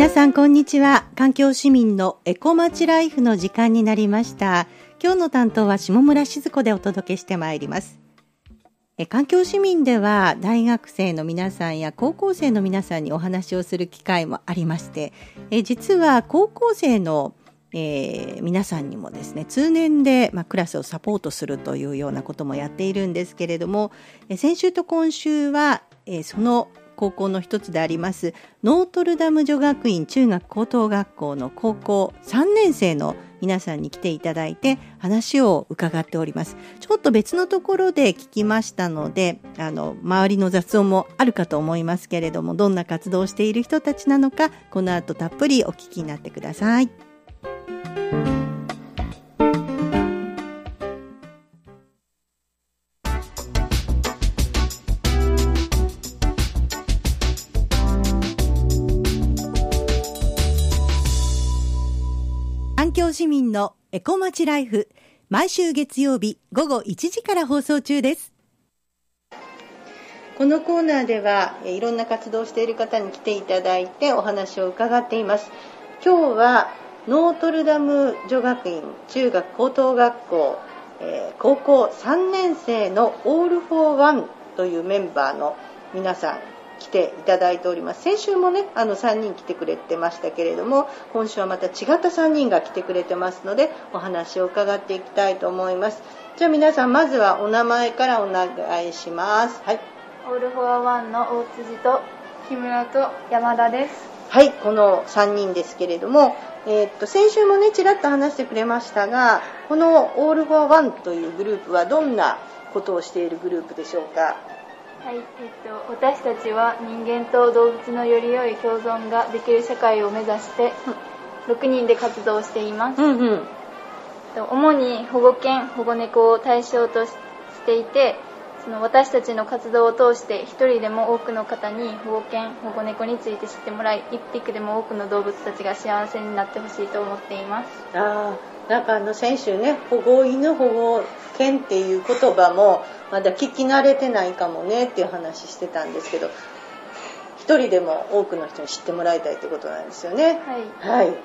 皆さんこんにちは。環境市民のエコまちライフの時間になりました。今日の担当は下村静子でお届けしてまいります。え環境市民では大学生の皆さんや高校生の皆さんにお話をする機会もありましてえ実は高校生のえー、皆さんにもですね通年で、まあ、クラスをサポートするというようなこともやっているんですけれども、え先週と今週は、えー、その高校の一つでありますノートルダム女学院中学高等学校の高校3年生の皆さんに来ていただいて話を伺っておりますちょっと別のところで聞きましたのであの周りの雑音もあるかと思いますけれどもどんな活動をしている人たちなのかこの後たっぷりお聞きになってください。市民のエコまちライフ毎週月曜日午後1時から放送中です。このコーナーではいろんな活動をしている方に来ていただいてお話を伺っています。今日はノートルダム女学院中学高等学校、えー、高校3年生の All for わんというメンバーの皆さん来ていただいております。先週もねあの3人来てくれてましたけれども今週はまた違った3人が来てくれてますのでお話を伺っていきたいと思います。じゃあ皆さんまずはお名前からお願いします。はい。オールフォアワンの大辻と木村と山田です。はいこの3人ですけれどもえー、っと先週もねちらっと話してくれましたがこの All for わんというグループはどんなことをしているグループでしょうか？はい、えっと、私たちは人間と動物のより良い共存ができる社会を目指して6人で活動しています、うんうん、主に保護犬保護猫を対象としていてその私たちの活動を通して一人でも多くの方に保護犬保護猫について知ってもらい一匹でも多くの動物たちが幸せになってほしいと思っています。あなんかあの先週ね保護犬保護犬っていう言葉もまだ聞き慣れてないかもねっていう話してたんですけど一人でも多くの人に知ってもらいたいってことなんですよね。はい。はい、はい。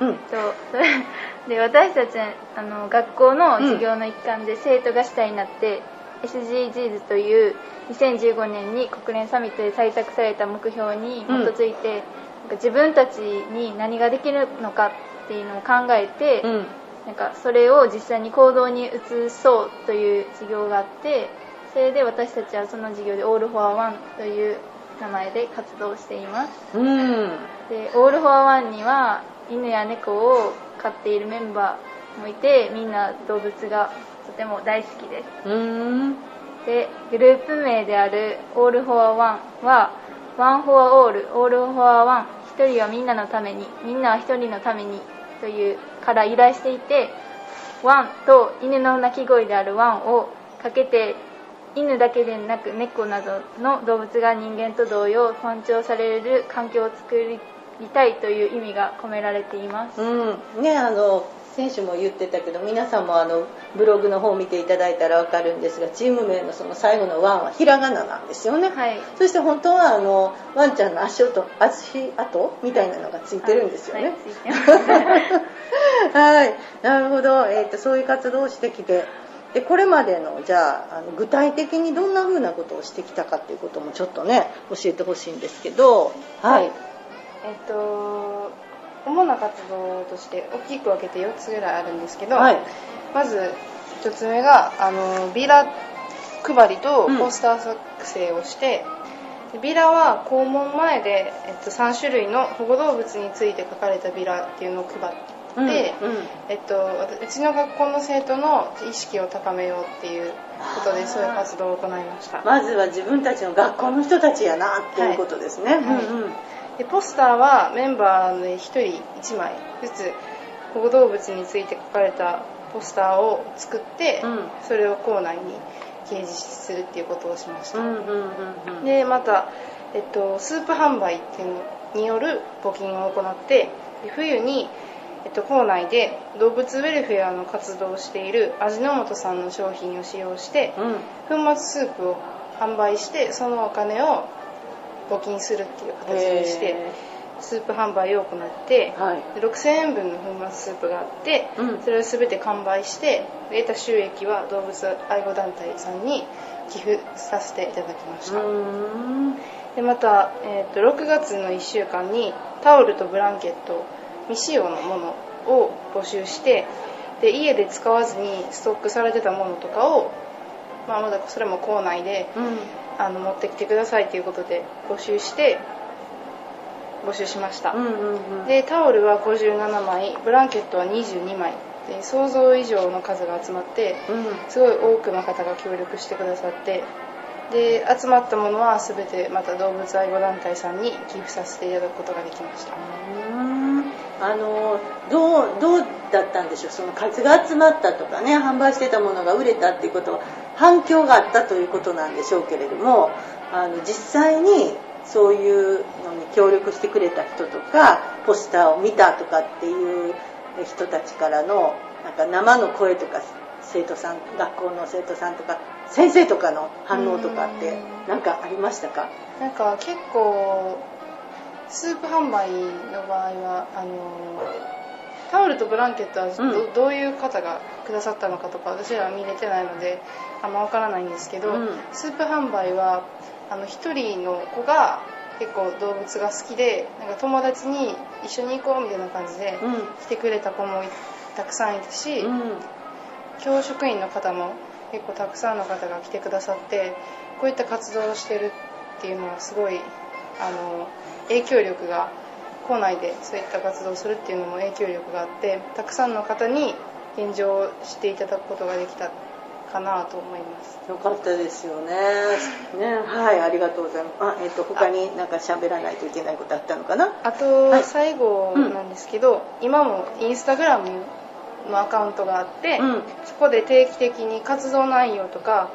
うん、と で私たちあの学校の授業の一環で生徒が主体になって、うん、SDGs という2015年に国連サミットで採択された目標に基づいて、うん、自分たちに何ができるのかっていうのを考えて、うん、なんかそれを実際に行動に移そうという授業があってそれで私たちはその授業で「All for わん」という名前で活動しています、うん、でオール・フォア・ワンには犬や猫を飼っているメンバーもいてみんな動物がとても大好きです。でグループ名である「オール・フォア・ワン」は「ワン・フォア・オール」「オール・フォア・ワン」一人はみんなのためにみんなは一人のためにというから由来していて「one」と犬の鳴き声である「ワン」をかけて犬だけでなく猫などの動物が人間と同様尊重される環境を作りたいという意味が込められています。うん、ねあの先週も言ってたけど皆さんもあのブログの方を見ていただいたら分かるんですがチーム名のその最後の「わん」はひらがななんですよね、はい、そして本当はあのワンちゃんの足音足跡みたいなのがついてるんですよね。はい、なるほど、えーと、そういう活動をしてきて。でこれまでのじゃああの具体的にどんな風なことをしてきたかっていうこともちょっとね教えてほしいんですけど。はい。えっと主な活動として大きく分けて4つぐらいあるんですけど、はい、まず1つ目があのビラ配りとポスター作成をして、うん、ビラは校門前で、えっと、3種類の保護動物について書かれたビラっていうのを配って、うんうん、えっと、うちの学校の生徒の意識を高めようっていうことでそういう活動を行いました。まずは自分たちの学校の人たちやなっていうことですね、はい、うんうん。でポスターはメンバーで1人1枚ずつ保護動物について書かれたポスターを作って、うん、それを校内に掲示するっていうことをしました、でまた、えっと、スープ販売っていうのによる募金を行って冬に、えっと、校内で動物ウェルフェアの活動をしている味の素さんの商品を使用して、うん、粉末スープを販売してそのお金を募金するっていう形にしてスープ販売を行って、はい、6000円分の粉末スープがあって、うん、それを全て完売して得た収益は動物愛護団体さんに寄付させていただきました。でまた、えーと、6月の1週間にタオルとブランケット未使用のものを募集してで家で使わずにストックされてたものとかを、まあ、まだそれも校内で、うん、あの持ってきてくださいということで募集して募集しました、うんうんうん、でタオルは57枚ブランケットは22枚。で想像以上の数が集まって、うん、すごい多くの方が協力してくださってで集まったものは全てまた動物愛護団体さんに寄付させていただくことができましたあのどうどうだったんでしょう？その数が集まったとかね販売してたものが売れたっていうことは反響があったということなんでしょうけれどもあの実際にそういうのに協力してくれた人とかポスターを見たとかっていう人たちからのなんか生の声とか生徒さん学校の生徒さんとか先生とかの反応とかって何かありましたか？なんか結構スープ販売の場合はあのタオルとブランケットはどうん、どういう方がくださったのかとか私らは見れてないのであんま分からないんですけど、うん、スープ販売はあの1人の子が結構動物が好きでなんか友達に一緒に行こうみたいな感じで来てくれた子もたくさんいたし、うん、教職員の方も結構たくさんの方が来てくださってこういった活動をしてるっていうのはすごいあの影響力が校内でそういった活動をするっていうのも影響力があってたくさんの方に現状を知っていただくことができたかなと思います。よかったですよね。ねはいありがとうございます。あ、えっ、ー、と他になんか喋らないといけないことあったのかな？あと、はい、最後なんですけど、うん、今もインスタグラムのアカウントがあって、うん、そこで定期的に活動内容とか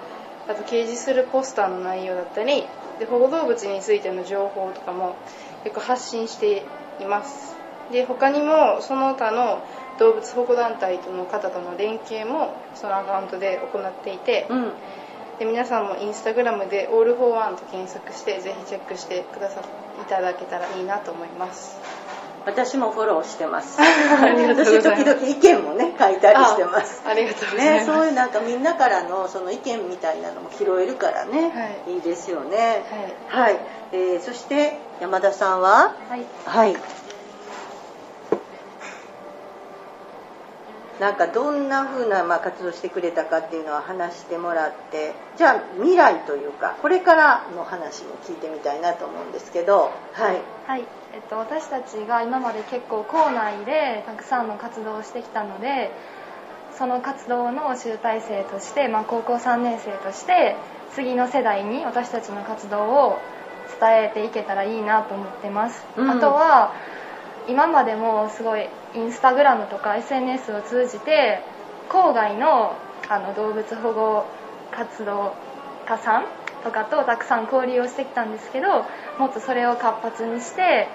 あと掲示するポスターの内容だったりで保護動物についての情報とかも結構発信しています。で他にもその他の動物保護団体との方との連携もそのアカウントで行っていて、うん、で皆さんもインスタグラムで「All for わん」と検索してぜひチェックしてくださいただけたらいいなと思います私もフォローしてます。私時々意見もね書いたりしてます。ありがとうございます、ね、そういうなんかみんなからのその意見みたいなのも拾えるからね、はい、いいですよね。はい、はい、えー、そして山田さんは？はい、はいなんかどんな風なまあ活動してくれたかっていうのは話してもらってじゃあ未来というかこれからの話も聞いてみたいなと思うんですけどはい、はい。えっと、私たちが今まで結構校内でたくさんの活動をしてきたのでその活動の集大成として、まあ、高校3年生として次の世代に私たちの活動を伝えていけたらいいなと思ってます、うん、あとは今までもすごいインスタグラムとか SNS を通じて郊外のあの動物保護活動家さんとかとたくさん交流をしてきたんですけどもっとそれを活発にして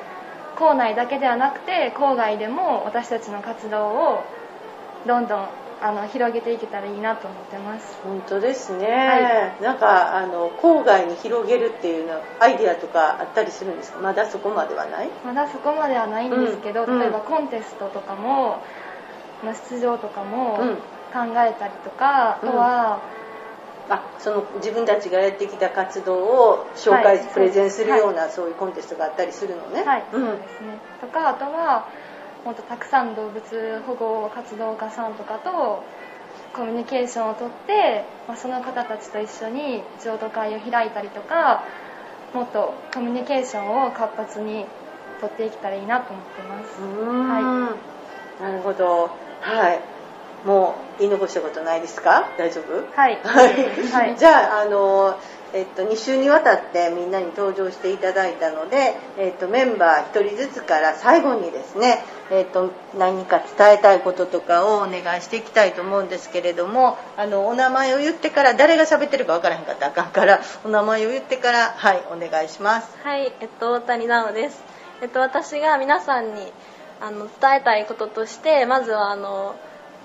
校内だけではなくて郊外でも私たちの活動をどんどんあの広げていけたらいいなと思ってます。本当ですね、はい、なんかあの郊外に広げるっていうのアイディアとかあったりするんですか？まだそこまではない？まだそこまではないんですけど、うん、例えばコンテストとかもの出場とかも考えたりとか、うん、あとは、あその自分たちがやってきた活動を紹介、はい、プレゼンするような、はい、そういうコンテストがあったりするのね？はい、うん、そうですね。とかあとはもっとたくさん動物保護活動家さんとかとコミュニケーションをとって、まあ、その方たちと一緒に譲渡会を開いたりとかもっとコミュニケーションを活発にとっていけたらいいなと思ってます。はい、なるほど。はい。もう言い残したことないですか？大丈夫？はい、はい、じゃああのえっと、2週にわたってみんなに登場していただいたので、えっと、メンバー1人ずつから最後にですね、えっと、何か伝えたいこととかをお願いしていきたいと思うんですけれどもあのお名前を言ってから誰が喋ってるか分からへんかったらあかんからお名前を言ってからはいお願いします。はいえっと大谷直です、えっと、私が皆さんにあの伝えたいこととしてまずはあの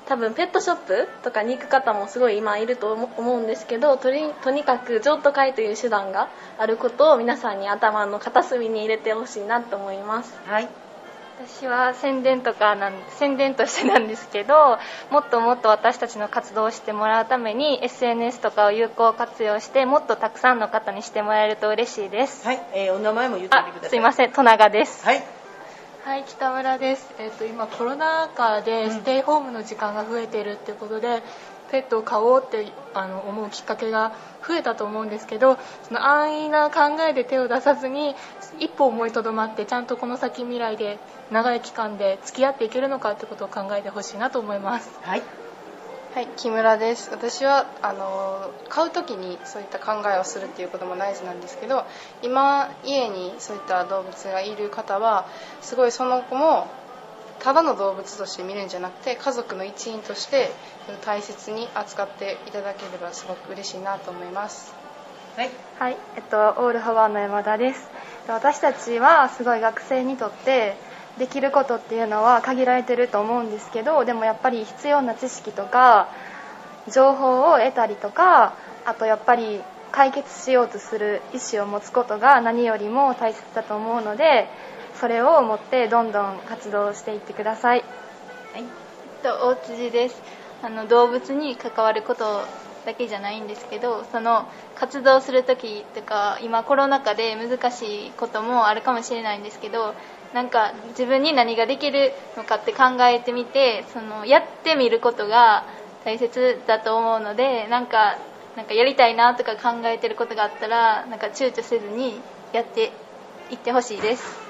多分ペットショップとかに行く方もすごい今いると思うんですけどととにかく譲渡会という手段があることを皆さんに頭の片隅に入れてほしいなと思います。はい。私は宣伝とかなん宣伝としてなんですけど もっともっと私たちの活動をしてもらうために SNS とかを有効活用してもっとたくさんの方にしてもらえると嬉しいです。はい、えー、お名前も言ってみてください。すいません。戸永です。はいはい北村です、えーと、今コロナ禍でステイホームの時間が増えているってことで、うん、ペットを飼おうってあの思うきっかけが増えたと思うんですけどその安易な考えで手を出さずに一歩思いとどまってちゃんとこの先未来で長い期間で付き合っていけるのかってことを考えてほしいなと思います。はいはい木村です。私はあの買う時にそういった考えをするっていうことも大事なんですけど今家にそういった動物がいる方はすごいその子もただの動物として見るんじゃなくて家族の一員として大切に扱っていただければすごく嬉しいなと思います。はい、はいえっと、オールハワーの山田です。私たちはすごい学生にとってできることっていうのは限られてると思うんですけどでもやっぱり必要な知識とか情報を得たりとかあとやっぱり解決しようとする意思を持つことが何よりも大切だと思うのでそれを持ってどんどん活動していってください、はい。えっ、と大辻です。あの動物に関わることだけじゃないんですけどその活動する時とか今コロナ禍で難しいこともあるかもしれないんですけどなんか自分に何ができるのかって考えてみてそのやってみることが大切だと思うのでなんかなんかやりたいなとか考えてることがあったらなんか躊躇せずにやっていってほしいです。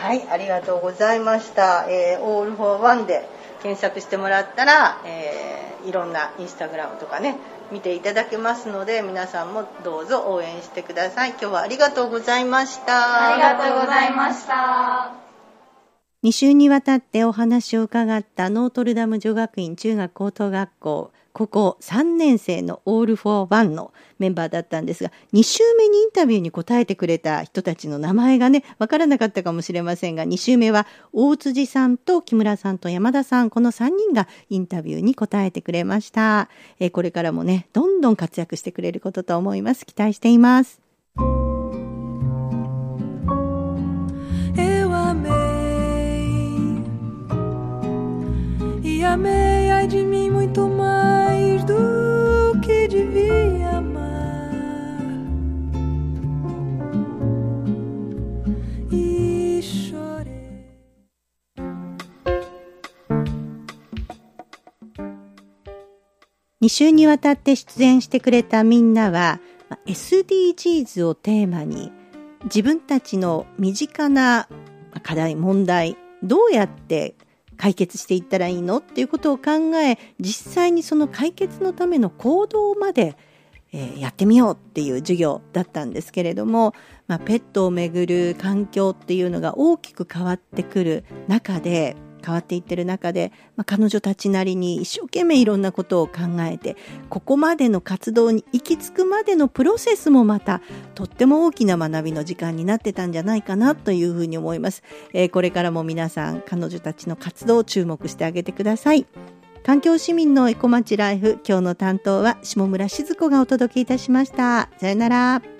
はいありがとうございました、えー、オールフォーワンで検索してもらったら、えー、いろんなインスタグラムとかね見ていただけますので皆さんもどうぞ応援してください。今日はありがとうございました。ありがとうございました。2週にわたってお話を伺ったノートルダム女学院中学高等学校ここ3年生のオールフォーワンのメンバーだったんですが、2週目にインタビューに答えてくれた人たちの名前がね、わからなかったかもしれませんが、2週目は大辻さんと木村さんと山田さん、この3人がインタビューに答えてくれました。えー、これからもね、どんどん活躍してくれることと思います。期待しています。Amei e amei de 2週にわたって出演してくれたみんなは SDGs をテーマに自分たちの身近な課題問題どうやって解決していったらいいの？っていうことを考え実際にその解決のための行動まで、えー、やってみようっていう授業だったんですけれども、まあ、ペットをめぐる環境っていうのが大きく変わってくる中で変わっていってる中で、まあ、彼女たちなりに一生懸命いろんなことを考えてここまでの活動に行き着くまでのプロセスもまたとっても大きな学びの時間になってたんじゃないかなというふうに思います、えー、これからも皆さん彼女たちの活動を注目してあげてください。環境市民のエコ町ライフ今日の担当は下村静子がお届けいたしました。さよなら。